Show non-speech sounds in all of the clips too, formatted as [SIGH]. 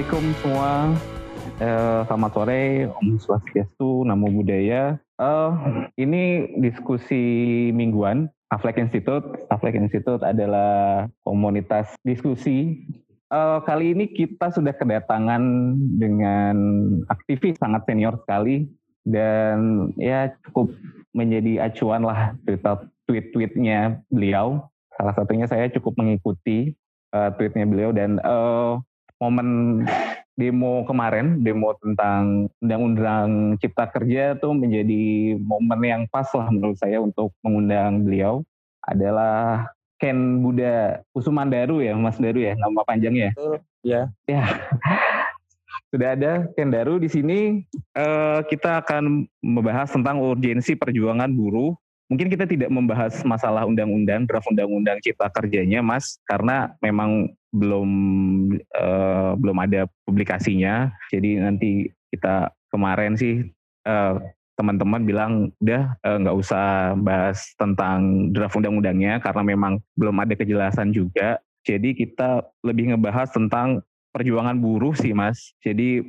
Assalamualaikum semua. Eh, selamat sore, Om Swastiastu, Namo Buddhaya. Eh, ini diskusi mingguan. Aflek Institute. Aflek Institute adalah komunitas diskusi. Eh, kali ini kita sudah kedatangan dengan aktivis sangat senior sekali dan ya cukup menjadi acuan lah tweet-tweetnya beliau. Salah satunya saya cukup mengikuti eh, tweetnya beliau dan eh, momen demo kemarin, demo tentang undang-undang cipta kerja itu menjadi momen yang pas lah menurut saya untuk mengundang beliau adalah Ken Buddha Kusumandaru ya, Mas Daru ya, nama panjangnya. Betul, ya. Ya, sudah ada Ken Daru di sini. Eh, kita akan membahas tentang urgensi perjuangan buruh. Mungkin kita tidak membahas masalah undang-undang, draft undang-undang cipta kerjanya, Mas, karena memang belum eh, belum ada publikasinya. Jadi nanti kita kemarin sih eh, teman-teman bilang udah eh, nggak usah bahas tentang draft undang-undangnya karena memang belum ada kejelasan juga. Jadi kita lebih ngebahas tentang perjuangan buruh sih, Mas. Jadi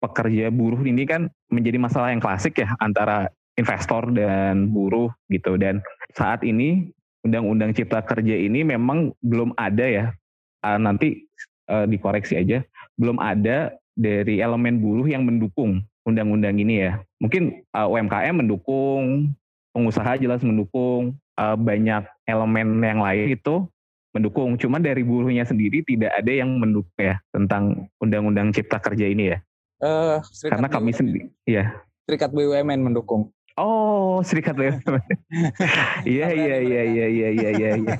pekerja buruh ini kan menjadi masalah yang klasik ya antara investor dan buruh gitu dan saat ini undang-undang cipta kerja ini memang belum ada ya uh, nanti uh, dikoreksi aja. Belum ada dari elemen buruh yang mendukung undang-undang ini ya. Mungkin uh, UMKM mendukung pengusaha jelas mendukung uh, banyak elemen yang lain itu mendukung. Cuman dari buruhnya sendiri tidak ada yang mendukung ya tentang undang-undang cipta kerja ini ya. Uh, karena kami sendiri ya Serikat BUMN mendukung. Oh, serikat BUMN. [LAUGHS] Iya, iya, iya, iya, iya, iya, iya, iya.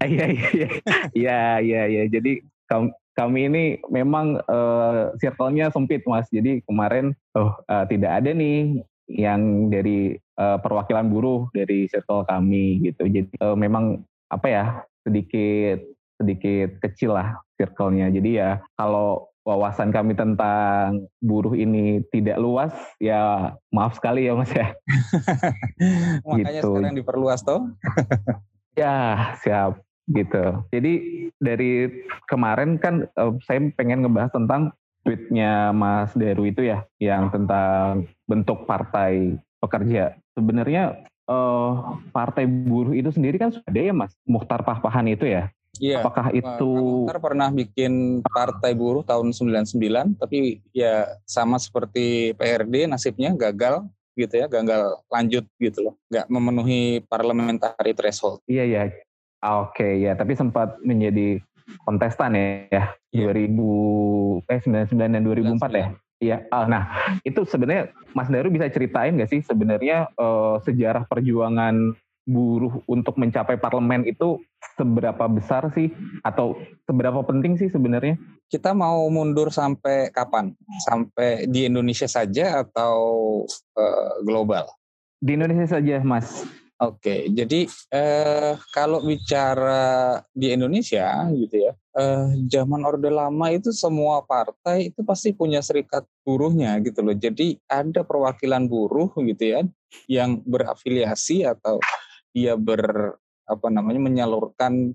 Iya, iya, iya. Iya, iya, iya. Jadi kami, kami ini memang uh, circle-nya sempit, Mas. Jadi kemarin oh uh, tidak ada nih yang dari uh, perwakilan buruh dari circle kami gitu. Jadi uh, memang apa ya sedikit sedikit kecil lah circle-nya. Jadi ya kalau wawasan kami tentang buruh ini tidak luas, ya maaf sekali ya mas ya. [LAUGHS] Makanya Gitu. sekarang diperluas toh. [LAUGHS] Ya siap gitu. Jadi dari kemarin kan eh, saya pengen ngebahas tentang tweetnya Mas Deru itu ya, yang tentang bentuk partai pekerja. Sebenarnya eh, partai buruh itu sendiri kan sudah ada ya Mas, Mukhtar Pahpahan itu ya. Iya. Apakah Pak itu Mukhtar pernah bikin partai buruh tahun 99, tapi ya sama seperti PRD nasibnya gagal gitu ya, gagal lanjut gitu loh. Nggak memenuhi parliamentary threshold. Iya ya. Oke ya, tapi sempat menjadi kontestan ya, ya Iya. 2000 eh 99 dan 2004 ya. Iya. Ah, nah, itu sebenarnya Mas Daru bisa ceritain nggak sih sebenarnya eh, sejarah perjuangan buruh untuk mencapai parlemen itu seberapa besar sih atau seberapa penting sih sebenarnya? Kita mau mundur sampai kapan? Sampai di Indonesia saja atau eh, global? Di Indonesia saja, Mas. Oke, jadi eh, kalau bicara di Indonesia gitu ya, eh, zaman Orde Lama itu semua partai itu pasti punya serikat buruhnya gitu loh. Jadi ada perwakilan buruh gitu ya, yang berafiliasi atau dia ber apa namanya menyalurkan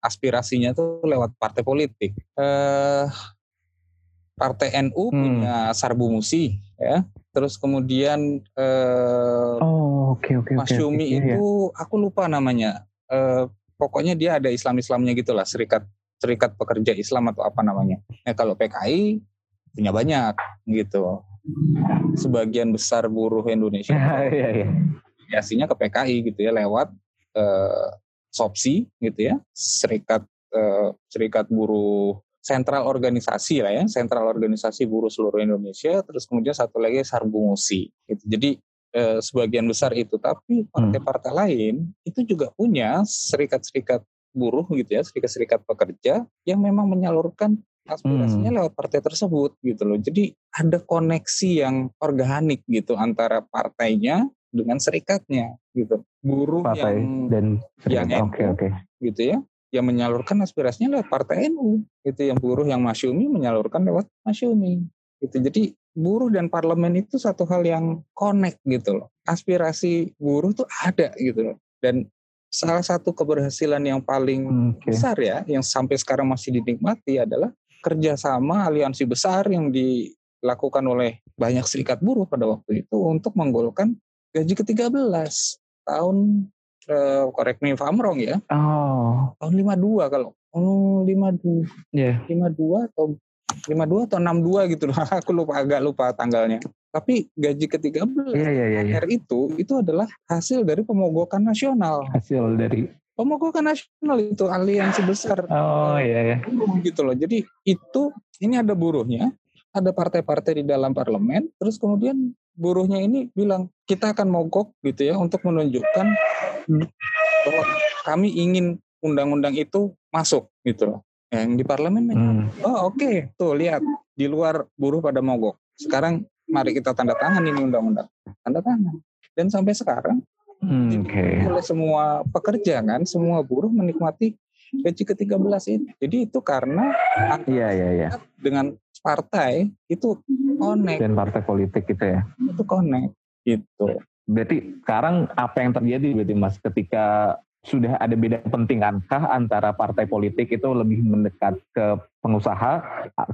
aspirasinya tuh lewat partai politik. Eh, partai NU Hmm. punya Sarbu Musi ya, terus kemudian eh, Oh, oke oke Mas oke. Yumi Iya, iya. itu aku lupa namanya. Eh, pokoknya dia ada Islam-Islamnya gitulah, serikat serikat pekerja Islam atau apa namanya. Nah, kalau PKI punya banyak gitu. Sebagian besar buruh Indonesia [LAUGHS] Iya, iya. Afiliasinya ke PKI gitu ya lewat eh, SOPSI gitu ya, serikat eh, serikat buruh sentral organisasi lah ya, sentral organisasi buruh seluruh Indonesia, terus kemudian satu lagi Sarbu Musi. Gitu. Jadi eh, sebagian besar itu, tapi partai-partai lain itu juga punya serikat-serikat buruh gitu ya, serikat-serikat pekerja yang memang menyalurkan aspirasinya hmm. lewat partai tersebut gitu loh. Jadi ada koneksi yang organik gitu antara partainya dengan serikatnya gitu. Buruh Partai yang dan yang oke oke okay. gitu ya yang menyalurkan aspirasinya lewat partai NU itu yang buruh yang masyumi menyalurkan lewat masyumi gitu jadi buruh dan parlemen itu satu hal yang connect gitu loh aspirasi buruh tuh ada gitu loh dan salah satu keberhasilan yang paling okay. besar ya yang sampai sekarang masih dinikmati adalah kerjasama aliansi besar yang dilakukan oleh banyak serikat buruh pada waktu itu untuk menggolkan gaji ke-13 tahun uh, correct me if I'm wrong ya. Oh. Tahun 52 kalau oh 52. Iya. Yeah. 52 atau 52 atau 62 gitu loh. [LAUGHS] Aku lupa agak lupa tanggalnya. Tapi gaji ke-13 yeah, yeah, yeah, yeah. itu itu adalah hasil dari pemogokan nasional. Hasil dari pemogokan nasional itu aliansi besar. Oh iya ya. Gitu loh. Jadi itu ini ada buruhnya, ada partai-partai di dalam parlemen, terus kemudian buruhnya ini bilang kita akan mogok gitu ya untuk menunjukkan bahwa kami ingin undang-undang itu masuk gitu loh. Yang di parlemen hmm. oh oke okay. tuh lihat di luar buruh pada mogok. Sekarang mari kita tanda tangan ini undang-undang. Tanda tangan. Dan sampai sekarang hmm, okay. oleh semua pekerja kan, semua buruh menikmati gaji ke-13 ini. Jadi itu karena iya, iya, iya. dengan partai itu connect. Dan partai politik itu ya. Itu connect gitu. Berarti sekarang apa yang terjadi berarti Mas ketika sudah ada beda pentingankah antara partai politik itu lebih mendekat ke pengusaha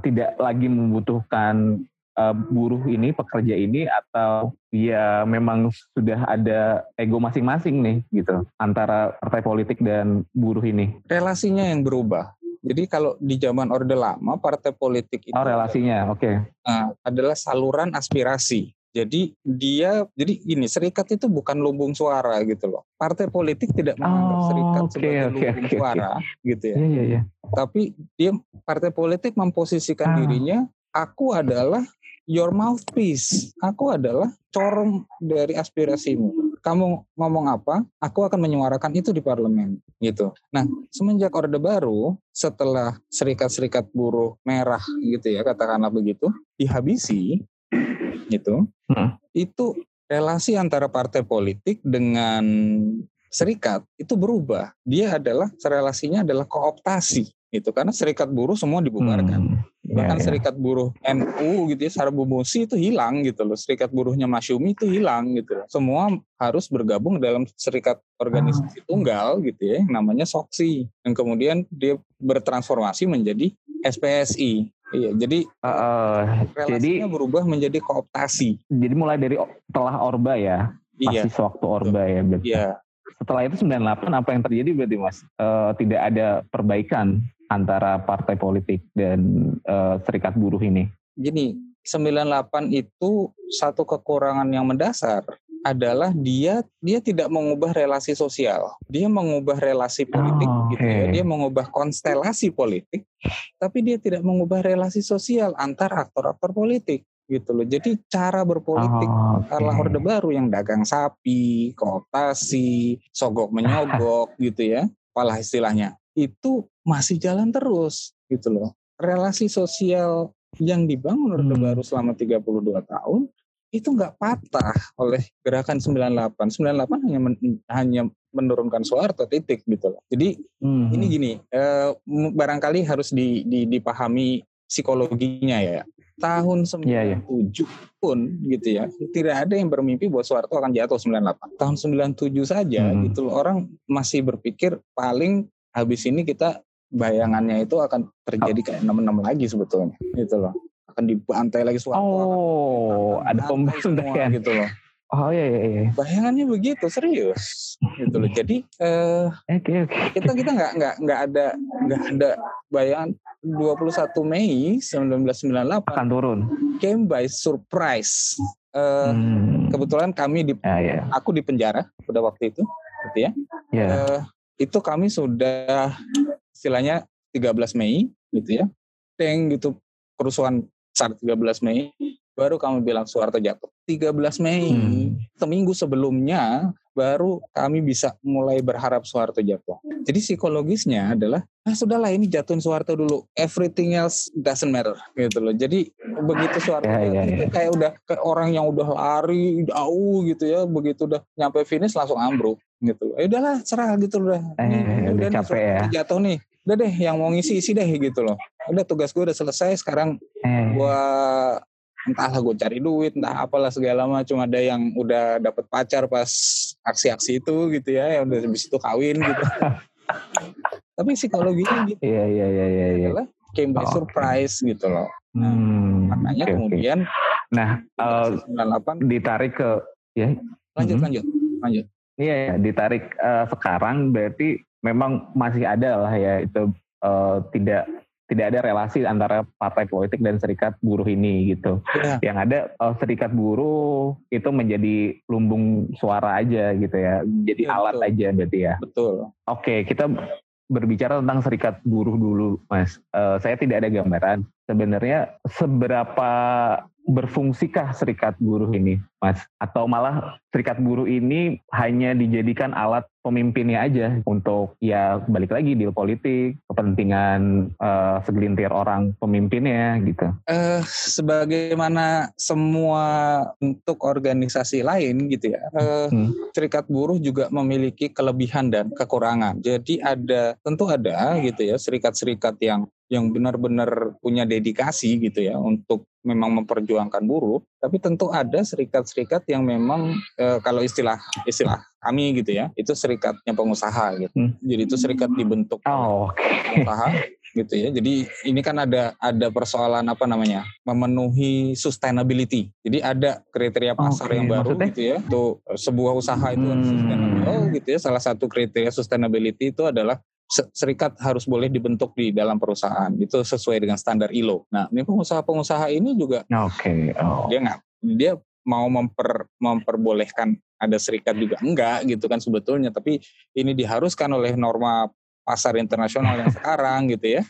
tidak lagi membutuhkan uh, buruh ini, pekerja ini atau ya memang sudah ada ego masing-masing nih gitu antara partai politik dan buruh ini? Relasinya yang berubah. Jadi kalau di zaman Orde Lama partai politik itu Oh, relasinya, oke. Okay. Uh, adalah saluran aspirasi. Jadi dia, jadi ini serikat itu bukan lumbung suara gitu loh. Partai politik tidak menganggap oh, serikat okay, sebagai okay, lumbung okay, suara okay. gitu ya. Yeah, yeah, yeah. Tapi dia partai politik memposisikan ah. dirinya, aku adalah your mouthpiece. Aku adalah corong dari aspirasimu. Kamu ngomong apa, aku akan menyuarakan itu di parlemen gitu. Nah, semenjak Orde Baru, setelah serikat-serikat buruh merah gitu ya, katakanlah begitu, dihabisi gitu. Hmm. Itu relasi antara partai politik dengan serikat itu berubah. Dia adalah relasinya adalah kooptasi gitu karena serikat buruh semua dibubarkan. Hmm. Bahkan yeah, yeah. serikat buruh NU gitu ya, Sarbomosi itu hilang gitu loh. Serikat buruhnya Masyumi itu hilang gitu loh. Semua harus bergabung dalam serikat organisasi oh. tunggal gitu ya, namanya SOKSI. Dan kemudian dia bertransformasi menjadi SPSI. Iya, jadi uh, jadi berubah menjadi kooptasi. Jadi mulai dari telah Orba ya, iya, pasti sewaktu Orba ya berarti. Iya. Setelah itu 98 apa yang terjadi berarti Mas? Uh, tidak ada perbaikan antara partai politik dan uh, serikat buruh ini? Gini, 98 itu satu kekurangan yang mendasar adalah dia dia tidak mengubah relasi sosial. Dia mengubah relasi politik oh, gitu ya. Dia mengubah konstelasi politik, tapi dia tidak mengubah relasi sosial antar aktor-aktor politik gitu loh. Jadi cara berpolitik oh, okay. ala Orde Baru yang dagang sapi, kooptasi, sogok menyogok [LAUGHS] gitu ya, apalah istilahnya itu masih jalan terus gitu loh. Relasi sosial yang dibangun Orde hmm. Baru selama 32 tahun itu nggak patah oleh gerakan 98. 98 hanya men, hanya menurunkan Soeharto titik gitu loh. Jadi hmm. ini gini, eh, barangkali harus di, di, dipahami psikologinya ya. Tahun 97 yeah, yeah. pun gitu ya, tidak ada yang bermimpi bahwa Soeharto akan jatuh 98. Tahun 97 saja hmm. gitu loh, orang masih berpikir paling habis ini kita bayangannya itu akan terjadi kayak enam-enam lagi sebetulnya gitu loh akan dibantai lagi suatu oh ada pembantaian gitu loh Oh iya, iya, iya. Bayangannya begitu serius, gitu loh. Jadi uh, eh, okay, okay. kita kita nggak nggak nggak ada nggak ada bayangan 21 Mei 1998 akan turun. Came by surprise. Uh, hmm. Kebetulan kami di, ah, yeah. aku di penjara pada waktu itu, gitu ya. Yeah. Uh, itu kami sudah istilahnya 13 Mei gitu ya. Teng gitu kerusuhan saat 13 Mei baru kami bilang Soeharto jatuh. 13 Mei hmm. seminggu sebelumnya baru kami bisa mulai berharap Soeharto jatuh. Jadi psikologisnya adalah, ah sudahlah ini jatuhin Soeharto dulu, everything else doesn't matter gitu loh. Jadi begitu Soeharto Ya, ya, itu ya. kayak udah kayak orang yang udah lari jauh gitu ya, begitu udah nyampe finish langsung ambruk gitu loh. Ya udahlah serah gitu loh. Eh, udah nih, capek Soeharto jatuh nih. Udah deh yang mau ngisi isi deh gitu loh. Udah tugas gue udah selesai sekarang Eh, gua entahlah gue cari duit entah apalah segala macam ada yang udah dapet pacar pas aksi-aksi itu gitu ya yang udah habis itu kawin gitu [LAUGHS] tapi psikologinya gitu Iya iya iya iya. iya. adalah came by Oke. surprise gitu loh Hmm, makanya oke. kemudian Nah, eh, 98 ditarik ke ya lanjut Mhm. lanjut lanjut Iya, ya, ditarik eh, sekarang berarti memang masih ada lah ya itu eh, tidak tidak ada relasi antara partai politik dan serikat buruh ini gitu. ya Yang ada eh, serikat buruh itu menjadi lumbung suara aja gitu ya, jadi Iya, alat betul. aja berarti ya. betul Oke, kita berbicara tentang serikat buruh dulu, Mas. Eh, saya tidak ada gambaran sebenarnya seberapa berfungsikah serikat buruh ini, Mas? Atau malah serikat buruh ini hanya dijadikan alat pemimpinnya aja untuk ya balik lagi deal politik, kepentingan eh, segelintir orang pemimpinnya gitu. eh sebagaimana semua untuk organisasi lain gitu ya eh, Hmm. serikat buruh juga memiliki kelebihan dan kekurangan jadi ada tentu ada gitu ya serikat-serikat yang yang benar-benar punya dedikasi gitu ya untuk memang memperjuangkan buruh tapi tentu ada serikat-serikat yang memang eh, kalau istilah istilah kami gitu ya itu serikatnya pengusaha gitu Hmm. jadi itu serikat dibentuk Oh, oke. pengusaha gitu ya. Jadi ini kan ada ada persoalan apa namanya? memenuhi sustainability. Jadi ada kriteria pasar Oke, yang baru maksudnya? gitu ya. Itu eh, sebuah usaha itu harus Hmm. sustainable gitu ya. Salah satu kriteria sustainability itu adalah serikat harus boleh dibentuk di dalam perusahaan. Itu sesuai dengan standar ILO. Nah, ini pengusaha-pengusaha ini juga Oke. Oh. dia nggak dia mau memper memperbolehkan ada serikat juga enggak gitu kan sebetulnya tapi ini diharuskan oleh norma pasar internasional yang [LAUGHS] sekarang gitu ya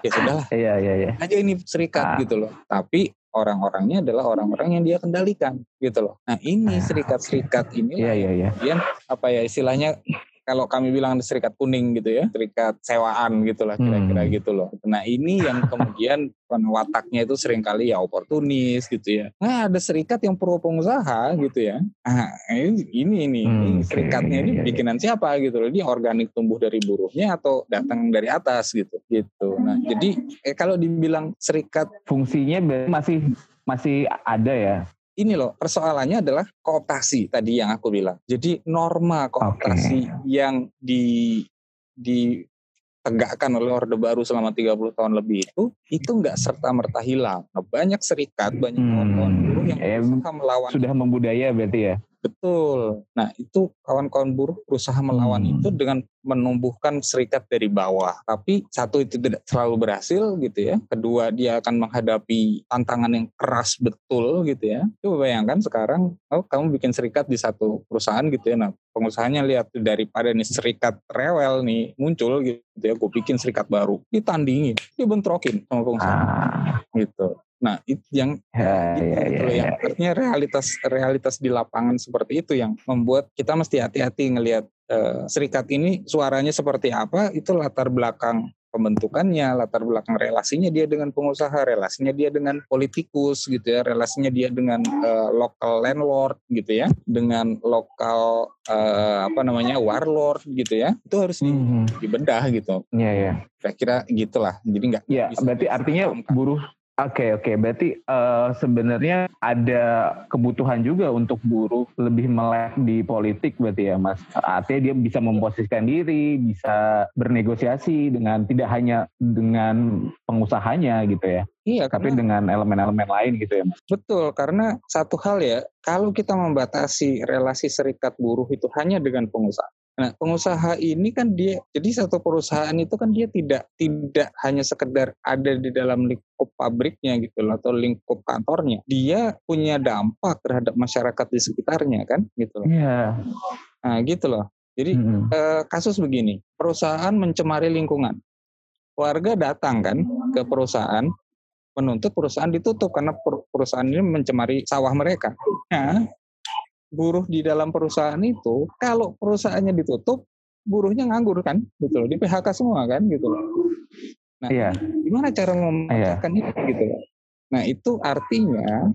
ya sudahlah Iya iya iya. aja ini serikat Ah. gitu loh tapi orang-orangnya adalah orang-orang yang dia kendalikan gitu loh nah ini Ah, serikat-serikat ini Iya iya iya. kemudian apa ya istilahnya kalau kami bilang serikat kuning gitu ya. Serikat sewaan gitu lah kira-kira Hmm. gitu loh. Nah ini yang kemudian [LAUGHS] wataknya itu sering kali ya oportunis gitu ya. Nah ada serikat yang pro pengusaha gitu ya. Ah ini ini ini, Hmm, ini serikatnya ini iya, iya. bikinan siapa gitu loh. Dia organik tumbuh dari buruhnya atau datang dari atas gitu gitu. Nah jadi eh, kalau dibilang serikat Fungsinya masih masih ada ya. Ini loh persoalannya adalah kooptasi tadi yang aku bilang. Jadi norma kooptasi yang di ditegakkan oleh Orde Baru selama 30 tahun lebih itu itu nggak serta merta hilang. Nah, banyak serikat, banyak Hmm, kawan-kawan buruh yang ya, berusaha melawan Sudah membudaya berarti ya. Betul. Nah itu kawan-kawan buruh berusaha melawan Hmm. itu dengan menumbuhkan serikat dari bawah. Tapi satu itu tidak selalu berhasil gitu ya. Kedua dia akan menghadapi tantangan yang keras betul gitu ya. Coba bayangkan sekarang oh kamu bikin serikat di satu perusahaan gitu ya. Nah pengusahanya lihat daripada nih serikat rewel nih muncul gitu ya. Gue bikin serikat baru. Ditandingin, dibentrokin sama pengusaha Ah, gitu. Nah itu yang ya, gitu, ya, gitu ya, loh, ya. yang artinya realitas realitas di lapangan seperti itu yang membuat kita mesti hati-hati ngelihat eh, serikat ini suaranya seperti apa itu latar belakang pembentukannya latar belakang relasinya dia dengan pengusaha relasinya dia dengan politikus gitu ya relasinya dia dengan eh, local landlord gitu ya dengan lokal eh, apa namanya warlord gitu ya itu harus di- Hmm, dibedah gitu Iya ya. kira-kira gitulah jadi nggak Ya, bisa berarti artinya buruh Oke oke, berarti eh, sebenarnya ada kebutuhan juga untuk buruh lebih melek di politik berarti ya Mas. Artinya dia bisa memposisikan diri, bisa bernegosiasi dengan tidak hanya dengan pengusahanya gitu ya, iya tapi karena dengan elemen-elemen lain gitu ya Mas. Betul, karena satu hal ya, kalau kita membatasi relasi serikat buruh itu hanya dengan pengusaha. Nah, pengusaha ini kan dia, jadi satu perusahaan itu kan dia tidak tidak hanya sekedar ada di dalam lingkup pabriknya gitu loh, atau lingkup kantornya. Dia punya dampak terhadap masyarakat di sekitarnya kan, gitu loh. Iya. Nah, gitu loh. Jadi Mm-mm. eh, kasus begini, perusahaan mencemari lingkungan. Warga datang kan ke perusahaan menuntut perusahaan ditutup karena per- perusahaan ini mencemari sawah mereka. Nah, buruh di dalam perusahaan itu kalau perusahaannya ditutup buruhnya nganggur kan gitu loh di PHK semua kan gitu loh nah iya. gimana cara memecahkan iya. itu gitu loh nah itu artinya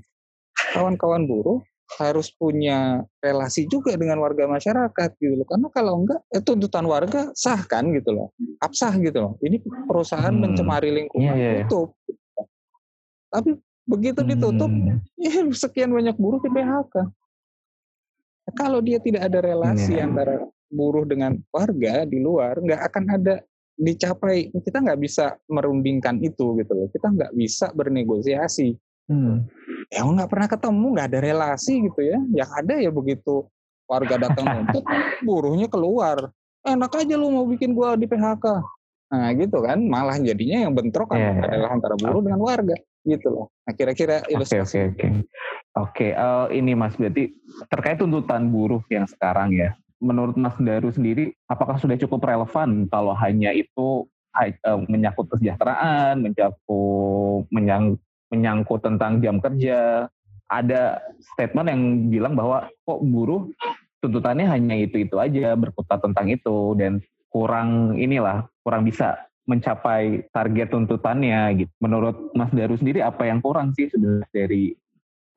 kawan-kawan buruh harus punya relasi juga dengan warga masyarakat gitu loh karena kalau enggak eh, tuntutan warga sah kan gitu loh absah gitu loh ini perusahaan hmm. mencemari lingkungan yeah, yeah. Iya. tutup tapi begitu ditutup hmm. ya sekian banyak buruh di PHK kalau dia tidak ada relasi yeah. antara buruh dengan warga di luar nggak akan ada dicapai. Kita nggak bisa merundingkan itu gitu loh. Kita nggak bisa bernegosiasi. Hmm. Ya nggak pernah ketemu nggak ada relasi gitu ya. Yang ada ya begitu. Warga datang nuntut [LAUGHS] buruhnya keluar. Enak aja lu mau bikin gua di PHK nah gitu kan. Malah jadinya yang bentrok yeah. Adalah antara buruh dengan warga gitu loh. Nah kira-kira ilustrasi oke oke oke uh, ini mas berarti terkait tuntutan buruh yang sekarang ya menurut Mas Daru sendiri apakah sudah cukup relevan kalau hanya itu uh, menyangkut kesejahteraan, menyangkut menyang, menyangkut tentang jam kerja, ada statement yang bilang bahwa kok buruh tuntutannya hanya itu-itu aja berkutat tentang itu dan kurang inilah kurang bisa mencapai target tuntutannya gitu. Menurut Mas Daru sendiri apa yang kurang sih sebenarnya dari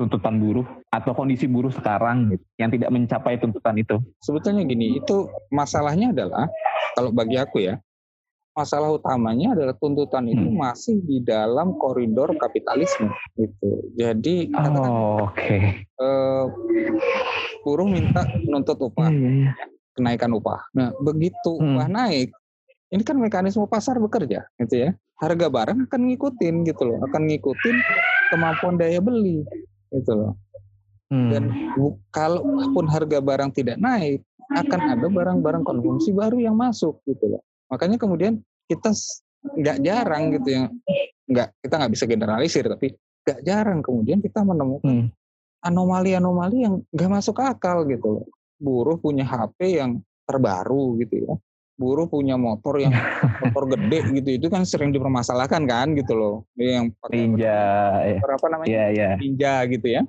tuntutan buruh atau kondisi buruh sekarang gitu, yang tidak mencapai tuntutan itu? Sebetulnya gini, itu masalahnya adalah kalau bagi aku ya, masalah utamanya adalah tuntutan itu hmm. masih di dalam koridor kapitalisme gitu. Jadi oh, oke. Okay. Eh, buruh minta nuntut upah, hmm. kenaikan upah. Nah, begitu hmm. upah naik, ini kan mekanisme pasar bekerja gitu ya. Harga barang akan ngikutin gitu loh, akan ngikutin kemampuan daya beli gitu loh. Hmm. Dan kalaupun harga barang tidak naik, akan ada barang-barang konsumsi baru yang masuk gitu loh. Makanya kemudian kita nggak jarang gitu yang nggak kita nggak bisa generalisir tapi nggak jarang kemudian kita menemukan hmm. anomali-anomali yang nggak masuk akal gitu loh. Buruh punya HP yang terbaru gitu ya. Buruh punya motor yang [LAUGHS] motor gede gitu itu kan sering dipermasalahkan kan gitu loh. Yang pakai ninja apa namanya? Yeah, yeah. Ninja gitu ya.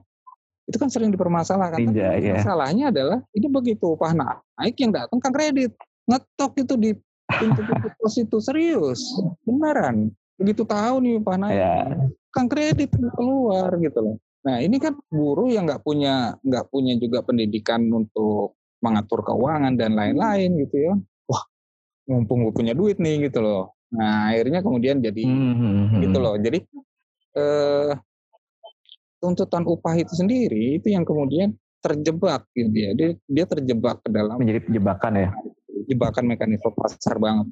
Itu kan sering dipermasalahkan. Ninja, Tapi yeah. Masalahnya adalah ini begitu upah naik yang datang kan kredit. Ngetok itu di pintu-pintu pos itu serius beneran begitu tahu nih Pak Naik ya. kan kredit keluar gitu loh nah ini kan buruh yang nggak punya nggak punya juga pendidikan untuk mengatur keuangan dan lain-lain gitu ya mumpung gue punya duit nih gitu loh nah akhirnya kemudian jadi hmm, hmm, hmm. gitu loh jadi eh, tuntutan upah itu sendiri itu yang kemudian terjebak gitu ya dia dia terjebak ke dalam menjadi jebakan ya jebakan mekanisme pasar banget.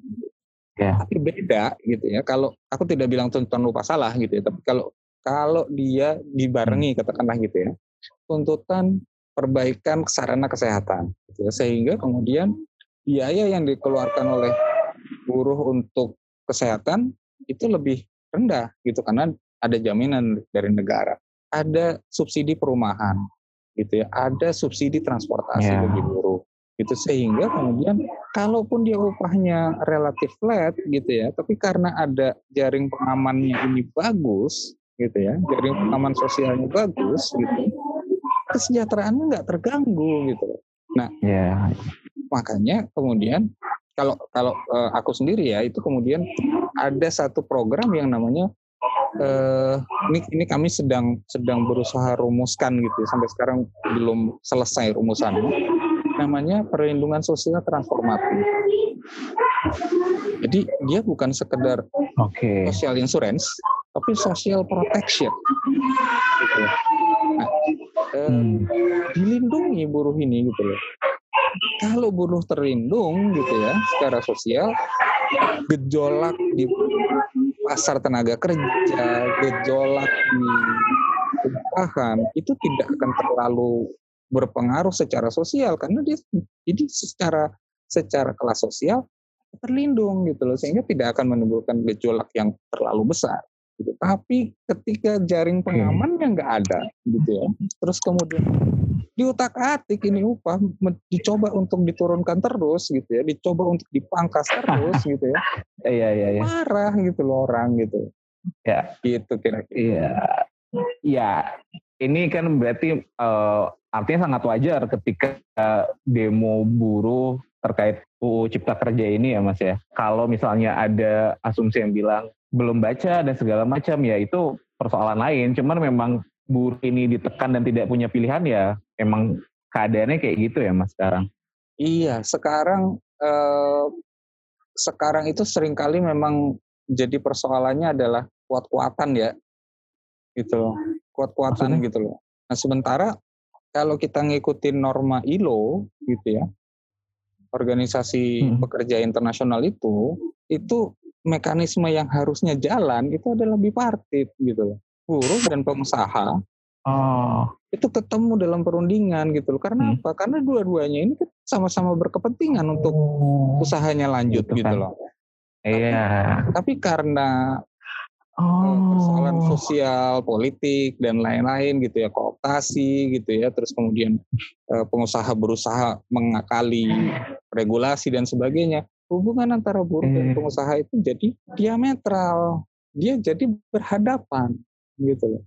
Yeah. Tapi beda gitu ya. Kalau aku tidak bilang tuntutan upah salah gitu ya, tapi kalau kalau dia dibarengi hmm. katakanlah gitu ya, tuntutan perbaikan sarana kesehatan, gitu ya, sehingga kemudian biaya yang dikeluarkan oleh buruh untuk kesehatan itu lebih rendah gitu karena ada jaminan dari negara, ada subsidi perumahan, gitu ya, ada subsidi transportasi yeah. bagi buruh, gitu sehingga kemudian kalaupun dia upahnya relatif flat gitu ya tapi karena ada jaring pengamannya ini bagus gitu ya jaring pengaman sosialnya bagus gitu kesejahteraannya nggak terganggu gitu nah yeah. Makanya kemudian kalau kalau uh, aku sendiri ya itu kemudian ada satu program yang namanya uh, ini ini kami sedang sedang berusaha rumuskan gitu ya. sampai sekarang belum selesai rumusannya namanya perlindungan sosial transformatif. Jadi dia bukan sekedar okay. social insurance, tapi social protection. Gitu. Nah, eh, hmm. dilindungi buruh ini gitu loh. Kalau buruh terlindung gitu ya secara sosial, gejolak di pasar tenaga kerja, gejolak di perubahan itu tidak akan terlalu berpengaruh secara sosial karena dia jadi secara secara kelas sosial terlindung gitu loh sehingga tidak akan menimbulkan gejolak yang terlalu besar gitu. Tapi ketika jaring pengamannya nggak ada gitu ya, terus kemudian diutak atik ini upah dicoba untuk diturunkan terus gitu ya, dicoba untuk dipangkas terus [LAUGHS] gitu ya. Iya iya iya. Marah gitu loh orang gitu. Ya. Gitu kira-kira. Iya. Iya. Ini kan berarti uh, artinya sangat wajar ketika demo buruh terkait UU Cipta Kerja ini ya Mas ya. Kalau misalnya ada asumsi yang bilang belum baca dan segala macam ya itu persoalan lain. Cuman memang buruh ini ditekan dan tidak punya pilihan ya emang keadaannya kayak gitu ya Mas sekarang. Iya, sekarang eh, sekarang itu sering kali memang jadi persoalannya adalah kuat-kuatan ya. Gitu loh. Kuat-kuatan gitu loh. Nah, sementara kalau kita ngikutin norma ILO gitu ya, organisasi hmm. pekerja internasional itu, itu mekanisme yang harusnya jalan itu adalah bipartit gitu loh. Buruh dan pengusaha oh. itu ketemu dalam perundingan gitu loh. Karena hmm. apa? Karena dua-duanya ini kan sama-sama berkepentingan untuk oh. usahanya lanjut gitu, gitu loh. Iya. Tapi, tapi karena oh. persoalan sosial, politik dan lain-lain gitu ya, kooptasi gitu ya, terus kemudian eh, pengusaha berusaha mengakali regulasi dan sebagainya. Hubungan antara buruh dan pengusaha itu jadi diametral, dia jadi berhadapan gitu loh.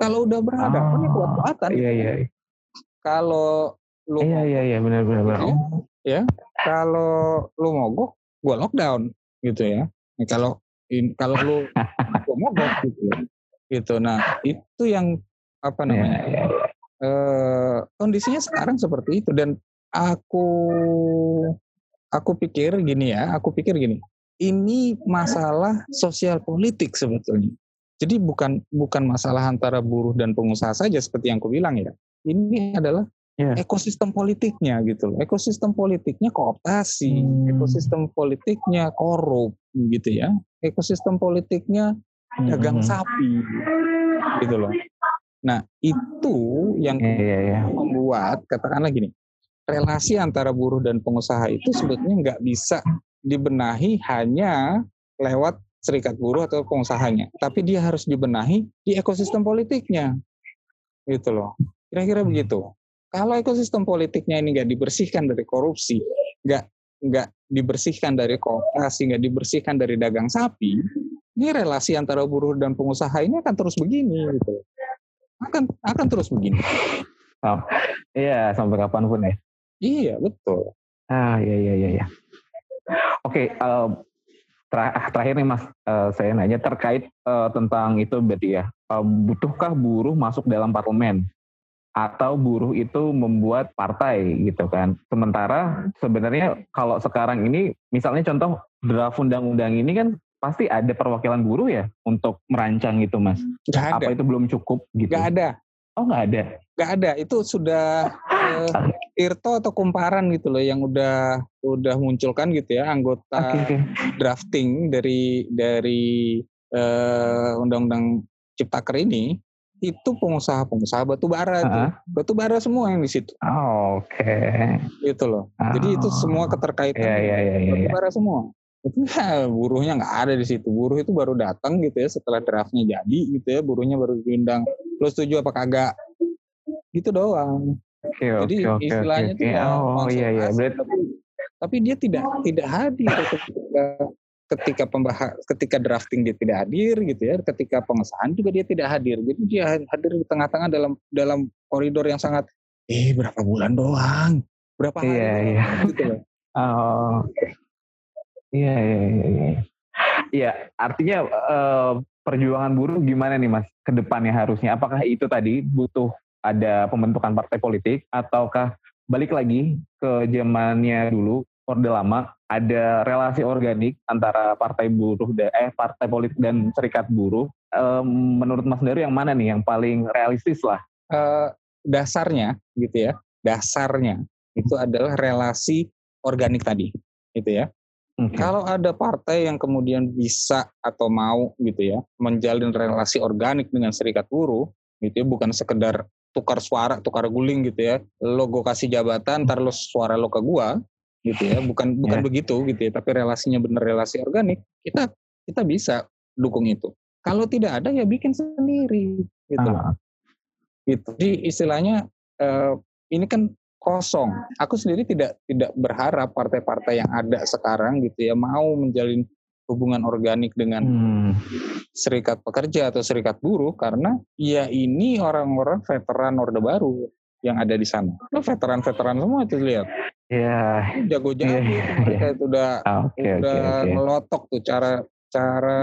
Kalau udah berhadapan oh. ya kuat-kuatan. Iya iya. Kalau lu Iya iya iya benar benar. benar. Ya, ya. Kalau lu mogok, gua lockdown gitu ya. Nah, kalau in, kalau lu [LAUGHS] mogok gitu gitu nah itu yang apa iya, namanya ya, ya, ya. Eh, kondisinya sekarang seperti itu dan aku aku pikir gini ya aku pikir gini ini masalah sosial politik sebetulnya jadi bukan bukan masalah antara buruh dan pengusaha saja seperti yang aku bilang ya ini adalah yeah. ekosistem politiknya gitu loh. Ekosistem politiknya kooptasi, hmm. ekosistem politiknya korup gitu ya. Ekosistem politiknya dagang hmm. sapi gitu loh. Nah, itu yang yeah, yeah, yeah. membuat katakanlah gini, relasi antara buruh dan pengusaha itu sebetulnya nggak bisa dibenahi hanya lewat serikat buruh atau pengusahanya, tapi dia harus dibenahi di ekosistem politiknya, gitu loh. Kira-kira begitu. Kalau ekosistem politiknya ini nggak dibersihkan dari korupsi, nggak nggak dibersihkan dari kooptasi, nggak dibersihkan dari dagang sapi, ini relasi antara buruh dan pengusaha ini akan terus begini, gitu. Akan akan terus begini. Oh, iya sampai kapan pun ya. Iya betul. Ah iya iya iya. iya. Oke, uh, terakhir nih mas, uh, saya nanya terkait uh, tentang itu berarti ya, uh, butuhkah buruh masuk dalam parlemen? atau buruh itu membuat partai gitu kan. Sementara sebenarnya kalau sekarang ini misalnya contoh draft undang-undang ini kan pasti ada perwakilan buruh ya untuk merancang itu mas. Gak ada. Apa itu belum cukup gitu? Gak ada. Oh nggak ada. Gak ada. Itu sudah [LAUGHS] eh, Irto atau kumparan gitu loh yang udah udah munculkan gitu ya anggota okay, okay. drafting dari dari eh, undang-undang Ciptaker ini itu pengusaha-pengusaha batu bara itu. Batu bara semua yang di situ. Oh, Oke. Okay. Gitu loh. Oh. Jadi itu semua keterkaitan yeah, yeah, yeah, yeah, batu bara semua. Itu ya, buruhnya nggak ada di situ. Buruh itu baru datang gitu ya setelah draftnya jadi gitu ya. Buruhnya baru diundang. Lo setuju apa kagak? Gitu doang. Okay, Jadi okay, istilahnya okay, okay. Oh iya iya. Tapi, tapi dia tidak tidak hadir ketika ketika pembahas ketika drafting dia tidak hadir gitu ya ketika pengesahan juga dia tidak hadir. Jadi dia hadir di tengah-tengah dalam dalam koridor yang sangat eh berapa bulan doang? Berapa hari iya, iya. gitu loh. [LAUGHS] Oh iya iya iya iya, iya artinya uh, perjuangan buruh gimana nih mas ke depannya harusnya? Apakah itu tadi butuh ada pembentukan partai politik ataukah balik lagi ke zamannya dulu orde lama ada relasi organik antara partai buruh dan eh partai politik dan serikat buruh. Um, menurut Mas Daru yang mana nih yang paling realistis lah? Uh, dasarnya gitu ya, dasarnya itu adalah relasi organik tadi, gitu ya. Okay. Kalau ada partai yang kemudian bisa atau mau gitu ya menjalin relasi organik dengan serikat buruh, gitu ya, bukan sekedar tukar suara, tukar guling gitu ya. Logo kasih jabatan, ntar lo suara lo ke gua, gitu ya bukan bukan yeah. begitu gitu ya tapi relasinya benar relasi organik kita kita bisa dukung itu kalau tidak ada ya bikin sendiri gitu uh. gitu jadi istilahnya uh, ini kan kosong aku sendiri tidak tidak berharap partai-partai yang ada sekarang gitu ya mau menjalin hubungan organik dengan hmm. serikat pekerja atau serikat buruh karena ya ini orang-orang veteran orde baru yang ada di sana. Lo veteran-veteran semua itu lihat. Iya. Jago-jago Iya, iya, mereka iya. itu udah Ah, oke udah oke. ngelotok tuh cara cara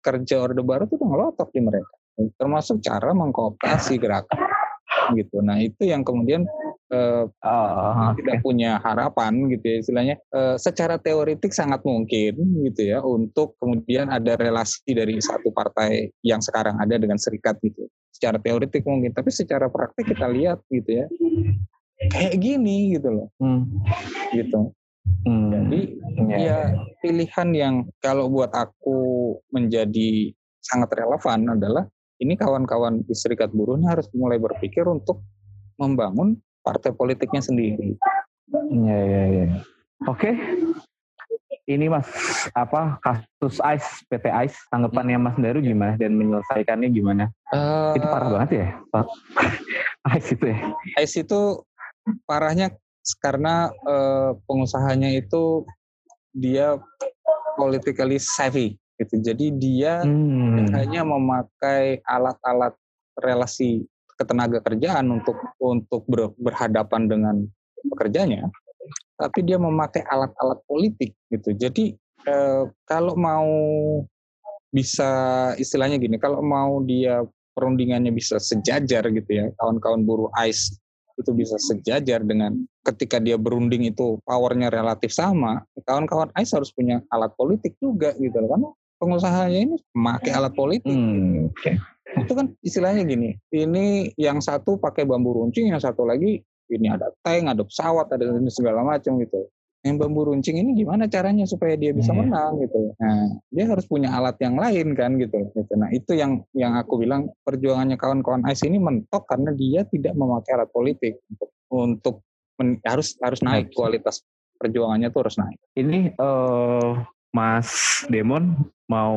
kerja orde baru tuh udah ngelotok di mereka. Termasuk cara mengkooptasi gerakan gitu. Nah itu yang kemudian eh, Oh, tidak punya harapan gitu ya istilahnya. Eh, secara teoretik sangat mungkin gitu ya untuk kemudian ada relasi dari satu partai yang sekarang ada dengan serikat gitu. Secara teoretik mungkin tapi secara praktik kita lihat gitu ya. Kayak gini gitu loh. Hmm. gitu. Hmm. jadi Iya, ya pilihan yang kalau buat aku menjadi sangat relevan adalah ini kawan-kawan di serikat buruh ini harus mulai berpikir untuk membangun partai politiknya sendiri Iya iya iya. Oke. Ini Mas apa kasus ICE PT ICE tanggapannya Mas Daru gimana dan menyelesaikannya gimana? Eh, Itu parah banget ya. Pak. [LAUGHS] ICE itu ya. ICE itu parahnya karena eh, pengusahanya itu dia politically savvy gitu. Jadi dia Hmm. hanya memakai alat-alat relasi ketenaga kerjaan untuk untuk ber- berhadapan dengan pekerjanya, tapi dia memakai alat-alat politik gitu. Jadi eh, kalau mau bisa istilahnya gini, kalau mau dia perundingannya bisa sejajar gitu ya, kawan-kawan buruh ICE itu bisa sejajar dengan ketika dia berunding itu powernya relatif sama, kawan-kawan ICE harus punya alat politik juga gitu loh. Karena pengusahanya ini memakai alat politik. Hmm. Oke. Itu kan istilahnya gini, ini yang satu pakai bambu runcing, yang satu lagi ini ada tank, ada pesawat, ada segala macam gitu. Yang bambu runcing ini gimana caranya supaya dia bisa Iya. menang gitu. Nah, dia harus punya alat yang lain kan gitu. gitu. Nah, itu yang yang aku bilang perjuangannya kawan-kawan ICE ini mentok karena dia tidak memakai alat politik untuk untuk men- harus harus naik kualitas perjuangannya tuh harus naik. Ini eh Mas Demon mau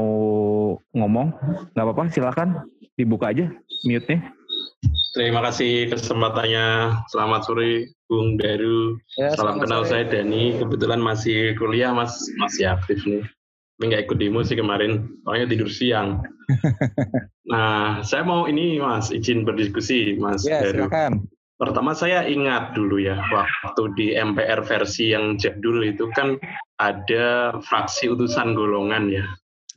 ngomong? Nggak apa-apa, silakan dibuka aja mute-nya. Terima kasih kesempatannya. Selamat sore, Bung Daru. Ya, Salam kenal sore. saya Dani. Kebetulan masih kuliah, Mas. Masih aktif nih. Tapi nggak ikut demo sih kemarin. Soalnya tidur siang. [LAUGHS] nah, saya mau ini, Mas. Izin berdiskusi, Mas Ya, Daru. silakan. Pertama saya ingat dulu ya, waktu di MPR versi yang jadul itu kan ada fraksi utusan golongan ya.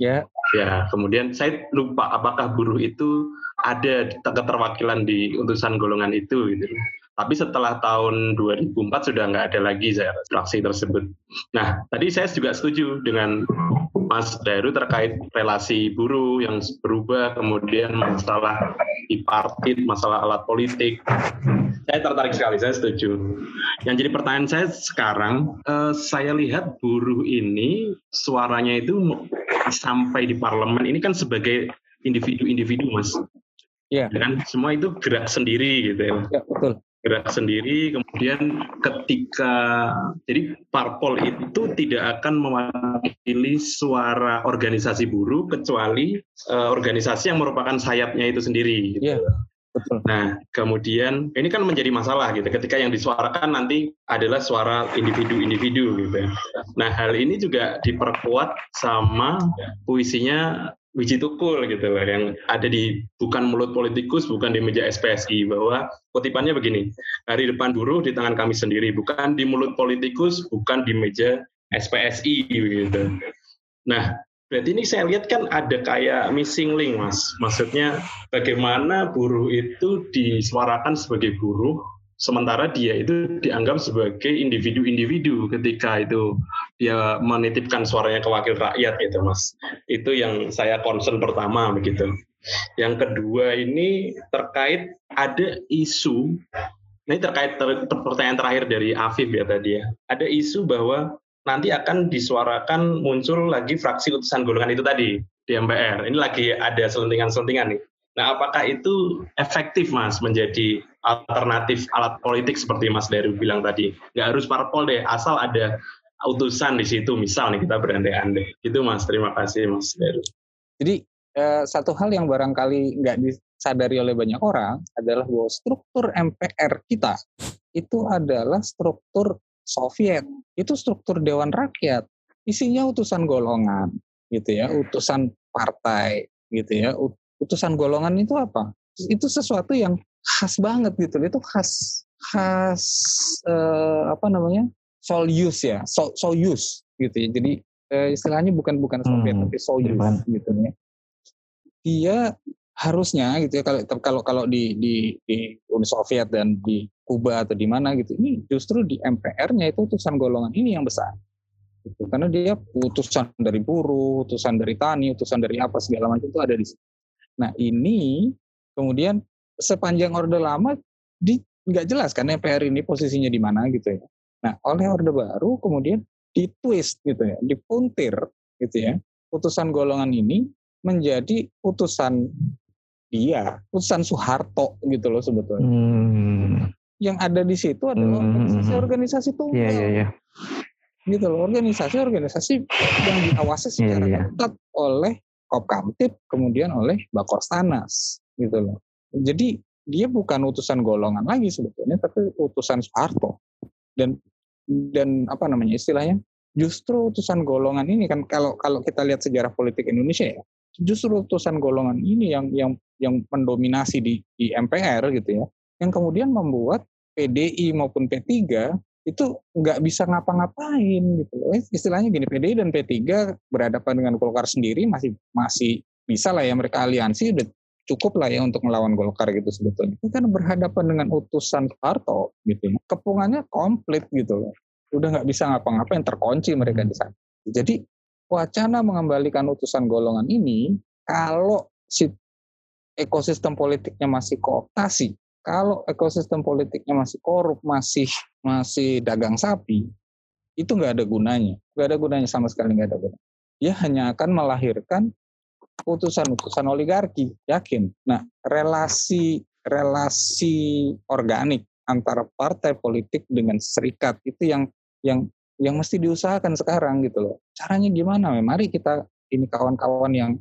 Ya, Ya, kemudian saya lupa apakah buruh itu ada keterwakilan di utusan golongan itu gitu. Tapi setelah tahun 2004 sudah nggak ada lagi saya fraksi tersebut. Nah, tadi saya juga setuju dengan Mas Daru terkait relasi buruh yang berubah, kemudian masalah bipartit, masalah alat politik. Saya tertarik sekali, saya setuju. Yang jadi pertanyaan saya sekarang, eh, saya lihat buruh ini suaranya itu sampai di parlemen ini kan sebagai individu-individu, Mas. Iya. Ya kan semua itu gerak sendiri gitu ya ya betul. Gerak sendiri kemudian ketika jadi parpol itu tidak akan mewakili suara organisasi buruh kecuali eh, organisasi yang merupakan sayapnya itu sendiri gitu. Iya. Betul. Nah, kemudian ini kan menjadi masalah gitu ketika yang disuarakan nanti adalah suara individu-individu gitu. ya. Nah, hal ini juga diperkuat sama puisinya Wiji Tukul gitu loh yang ada di bukan mulut politikus, bukan di meja SPSI bahwa kutipannya begini, hari depan buruh di tangan kami sendiri, bukan di mulut politikus, bukan di meja SPSI gitu. Nah, berarti ini saya lihat kan ada kayak missing link, Mas. Maksudnya bagaimana buruh itu disuarakan sebagai buruh, sementara dia itu dianggap sebagai individu-individu ketika itu dia menitipkan suaranya ke wakil rakyat gitu, Mas. Itu yang saya concern pertama begitu. Yang kedua ini terkait ada isu ini terkait ter- ter- pertanyaan terakhir dari Afif ya tadi ya. Ada isu bahwa nanti akan disuarakan muncul lagi fraksi utusan golongan itu tadi di MPR. Ini lagi ada selentingan-selentingan nih. Nah, apakah itu efektif, Mas, menjadi alternatif alat politik seperti Mas Daru bilang tadi? Nggak harus parpol deh, asal ada utusan di situ, misal nih kita berandai-andai. Itu, Mas. Terima kasih, Mas Daru. Jadi eh, satu hal yang barangkali nggak disadari oleh banyak orang adalah bahwa struktur MPR kita itu adalah struktur Soviet, itu struktur Dewan Rakyat, isinya utusan golongan, gitu ya, utusan partai, gitu ya. Ut- Utusan golongan itu apa? Itu sesuatu yang khas banget gitu itu khas khas uh, apa namanya Soyuz ya so, Soyuz gitu ya jadi uh, istilahnya bukan bukan Soviet hmm, tapi Soyuz ya, gitu ya dia harusnya gitu ya kalau kalau kalau di di di Uni Soviet dan di Kuba atau di mana gitu ini justru di MPR-nya itu utusan golongan ini yang besar gitu. karena dia utusan dari buruh, utusan dari tani, utusan dari apa segala macam itu ada di sini. Nah ini kemudian sepanjang orde lama di nggak jelas kan MPR ini posisinya di mana gitu ya. Nah oleh orde baru kemudian ditwist gitu ya, dipuntir gitu ya. Putusan golongan ini menjadi putusan dia, putusan Soeharto gitu loh sebetulnya. Hmm. Yang ada di situ adalah hmm. organisasi-organisasi tunggal. Yeah, yeah, yeah gitu loh organisasi-organisasi yang diawasi iya, secara yeah, yeah. ketat oleh Kopkamtib kemudian oleh Bakorstanas gitu loh jadi dia bukan utusan golongan lagi sebetulnya tapi utusan Soeharto dan dan apa namanya istilahnya justru utusan golongan ini kan kalau kalau kita lihat sejarah politik Indonesia ya justru utusan golongan ini yang yang yang mendominasi di di MPR gitu ya yang kemudian membuat PDI maupun P3 itu nggak bisa ngapa-ngapain gitu loh. Eh, istilahnya gini, PDI dan P3 berhadapan dengan Golkar sendiri masih masih bisa lah ya mereka aliansi cukup lah ya untuk melawan Golkar gitu sebetulnya. Itu kan berhadapan dengan utusan Soeharto gitu ya. Kepungannya komplit gitu loh. Udah nggak bisa ngapa-ngapain, terkunci mereka di sana. Jadi wacana mengembalikan utusan golongan ini kalau si ekosistem politiknya masih kooptasi kalau ekosistem politiknya masih korup, masih masih dagang sapi, itu nggak ada gunanya. Nggak ada gunanya sama sekali nggak ada gunanya. Dia hanya akan melahirkan utusan-utusan oligarki, yakin. Nah, relasi relasi organik antara partai politik dengan serikat itu yang yang yang mesti diusahakan sekarang gitu loh. Caranya gimana? Mari kita ini kawan-kawan yang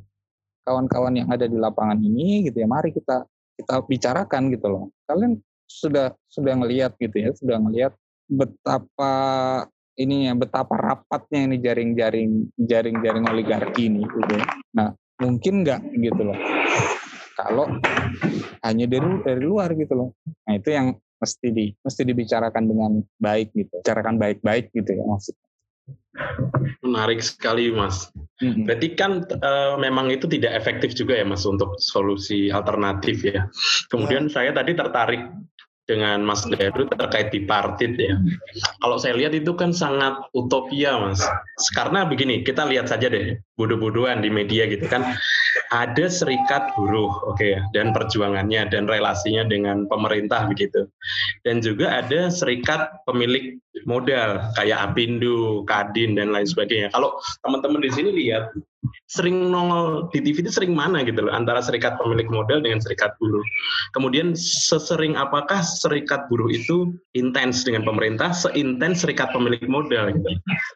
kawan-kawan yang ada di lapangan ini gitu ya. Mari kita kita bicarakan gitu loh. Kalian sudah sudah ngelihat gitu ya, sudah ngelihat betapa ini ya betapa rapatnya ini jaring-jaring jaring-jaring oligarki ini gitu ya. Nah, mungkin nggak gitu loh. Kalau hanya dari dari luar gitu loh. Nah, itu yang mesti di mesti dibicarakan dengan baik gitu. Bicarakan baik-baik gitu ya maksudnya. Menarik sekali, Mas. Mm-hmm. Berarti kan uh, memang itu tidak efektif juga ya, Mas, untuk solusi alternatif ya. Kemudian yeah. saya tadi tertarik dengan Mas Deru terkait bipartit ya. Kalau saya lihat itu kan sangat utopia Mas. Karena begini, kita lihat saja deh bodoh-bodohan di media gitu kan. Ada serikat buruh, oke okay, ya, dan perjuangannya dan relasinya dengan pemerintah begitu. Dan juga ada serikat pemilik modal kayak Apindo, Kadin dan lain sebagainya. Kalau teman-teman di sini lihat sering nongol di TV itu sering mana gitu loh antara serikat pemilik modal dengan serikat buruh. Kemudian sesering apakah serikat buruh itu intens dengan pemerintah seintens serikat pemilik modal gitu.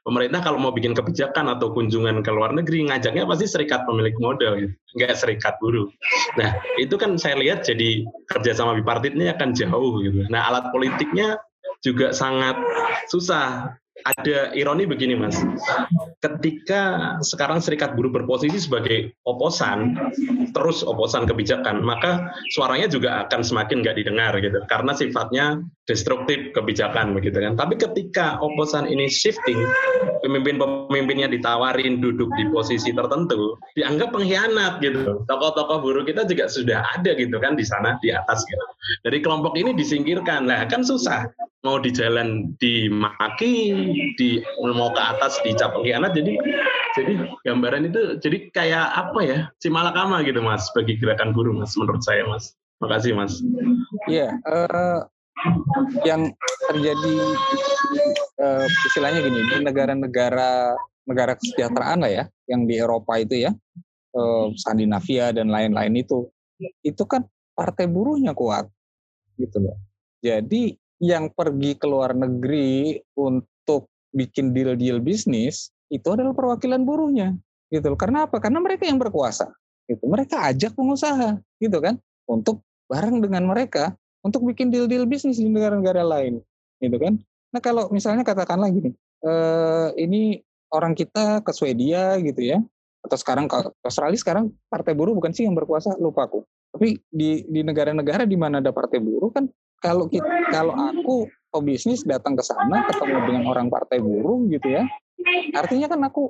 Pemerintah kalau mau bikin kebijakan atau kunjungan ke luar negeri ngajaknya pasti serikat pemilik modal gitu, nggak serikat buruh. Nah itu kan saya lihat jadi kerjasama bipartitnya akan jauh gitu. Nah alat politiknya juga sangat susah ada ironi begini mas, ketika sekarang serikat buruh berposisi sebagai oposan, terus oposan kebijakan, maka suaranya juga akan semakin nggak didengar gitu, karena sifatnya destruktif kebijakan begitu kan. Tapi ketika oposan ini shifting, pemimpin-pemimpinnya ditawarin duduk di posisi tertentu, dianggap pengkhianat gitu. Tokoh-tokoh buruh kita juga sudah ada gitu kan di sana di atas gitu. Dari kelompok ini disingkirkan, lah kan susah mau di jalan dimaki, di mau ke atas dicap pengkhianat. Jadi jadi gambaran itu jadi kayak apa ya? si malakama gitu Mas bagi gerakan buruh Mas menurut saya Mas. Makasih Mas. Iya, uh, yang terjadi uh, istilahnya gini di negara-negara negara kesejahteraan lah ya, yang di Eropa itu ya, uh, Skandinavia dan lain-lain itu, itu kan partai buruhnya kuat gitu loh. Jadi yang pergi ke luar negeri untuk bikin deal-deal bisnis itu adalah perwakilan buruhnya gitu loh. Karena apa? Karena mereka yang berkuasa. Gitu. Mereka ajak pengusaha gitu kan untuk bareng dengan mereka untuk bikin deal-deal bisnis di negara-negara lain gitu kan. Nah kalau misalnya katakanlah gini, eh, ini orang kita ke Swedia gitu ya, atau sekarang ke Australia sekarang partai buruh bukan sih yang berkuasa lupa aku Tapi di di negara-negara di mana ada partai buruh kan kalau kita kalau aku pebisnis datang ke sana ketemu dengan orang partai buruh gitu ya. Artinya kan aku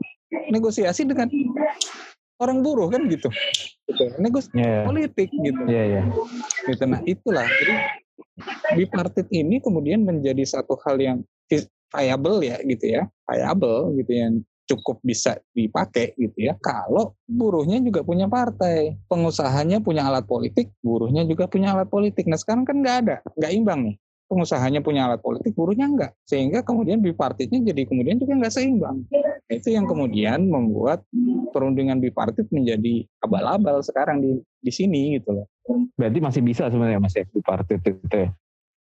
negosiasi dengan orang buruh kan gitu. Gitu. Negosiasi yeah. politik gitu. Iya, yeah, iya. Yeah. Gitu. Nah, itulah. Jadi bipartit ini kemudian menjadi satu hal yang viable ya gitu ya. Viable gitu yang cukup bisa dipakai gitu ya. Kalau buruhnya juga punya partai, pengusahanya punya alat politik, buruhnya juga punya alat politik. Nah sekarang kan nggak ada, nggak imbang nih. Pengusahanya punya alat politik, buruhnya enggak. Sehingga kemudian bipartitnya jadi kemudian juga nggak seimbang. Nah, itu yang kemudian membuat perundingan bipartit menjadi abal-abal sekarang di di sini gitu loh. Berarti masih bisa sebenarnya masih ya bipartit itu ya?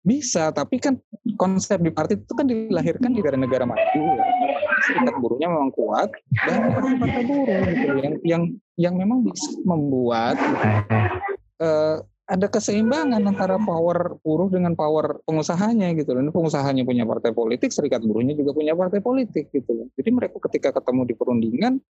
Bisa, tapi kan konsep bipartit itu kan dilahirkan di negara-negara maju. Ya serikat buruhnya memang kuat dan partai-partai buruh gitu yang yang yang memang bisa membuat uh, ada keseimbangan antara power buruh dengan power pengusahanya gitu loh. Ini pengusahanya punya partai politik, serikat buruhnya juga punya partai politik gitu loh. Jadi mereka ketika ketemu di perundingan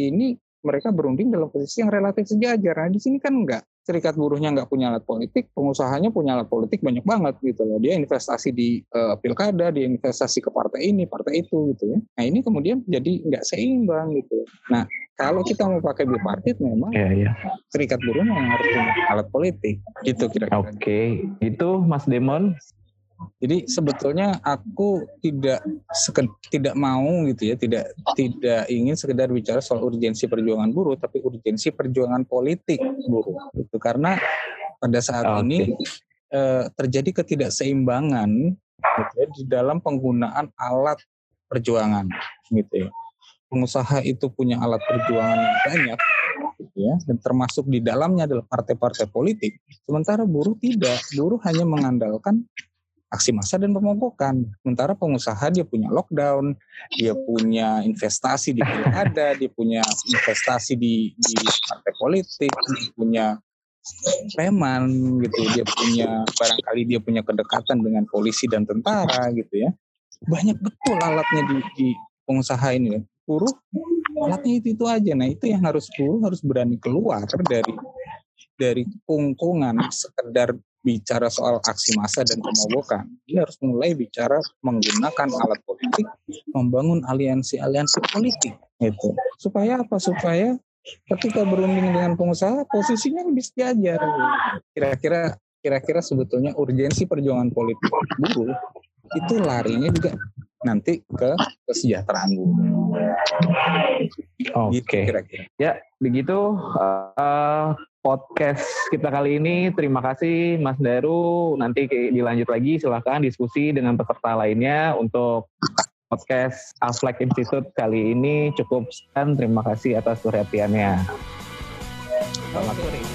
ini mereka berunding dalam posisi yang relatif sejajar. Nah di sini kan enggak serikat buruhnya nggak punya alat politik, pengusahanya punya alat politik banyak banget gitu loh. Dia investasi di uh, pilkada, dia investasi ke partai ini, partai itu gitu ya. Nah ini kemudian jadi nggak seimbang gitu. Nah kalau kita mau pakai bipartit memang yeah, yeah. serikat buruh yang harus punya alat politik gitu kira-kira. Oke, okay. itu Mas Demon jadi sebetulnya aku tidak tidak mau gitu ya, tidak tidak ingin sekedar bicara soal urgensi perjuangan buruh, tapi urgensi perjuangan politik buruh. Itu karena pada saat okay. ini eh, terjadi ketidakseimbangan gitu ya, di dalam penggunaan alat perjuangan gitu ya. Pengusaha itu punya alat perjuangan yang banyak gitu ya dan termasuk di dalamnya adalah partai-partai politik sementara buruh tidak buruh hanya mengandalkan aksi massa dan pemogokan. Sementara pengusaha dia punya lockdown, dia punya investasi di pilkada, dia punya investasi di, di partai politik, dia punya preman gitu, dia punya barangkali dia punya kedekatan dengan polisi dan tentara gitu ya. Banyak betul alatnya di, di pengusaha ini. Buruh alatnya itu itu aja. Nah itu yang harus buruh harus berani keluar dari dari kungkungan sekedar bicara soal aksi massa dan pemogokan, dia harus mulai bicara menggunakan alat politik, membangun aliansi-aliansi politik, itu. Supaya apa? Supaya ketika berunding dengan pengusaha, posisinya lebih sejajar. Kira-kira kira-kira sebetulnya urgensi perjuangan politik buruh itu larinya juga nanti ke kesejahteraan buruh. Oke. Okay. Gitu, ya, begitu. Uh, podcast kita kali ini. Terima kasih Mas Daru. Nanti dilanjut lagi silahkan diskusi dengan peserta lainnya untuk podcast Aflek Institute kali ini cukup sekian. Terima kasih atas perhatiannya. Selamat sore.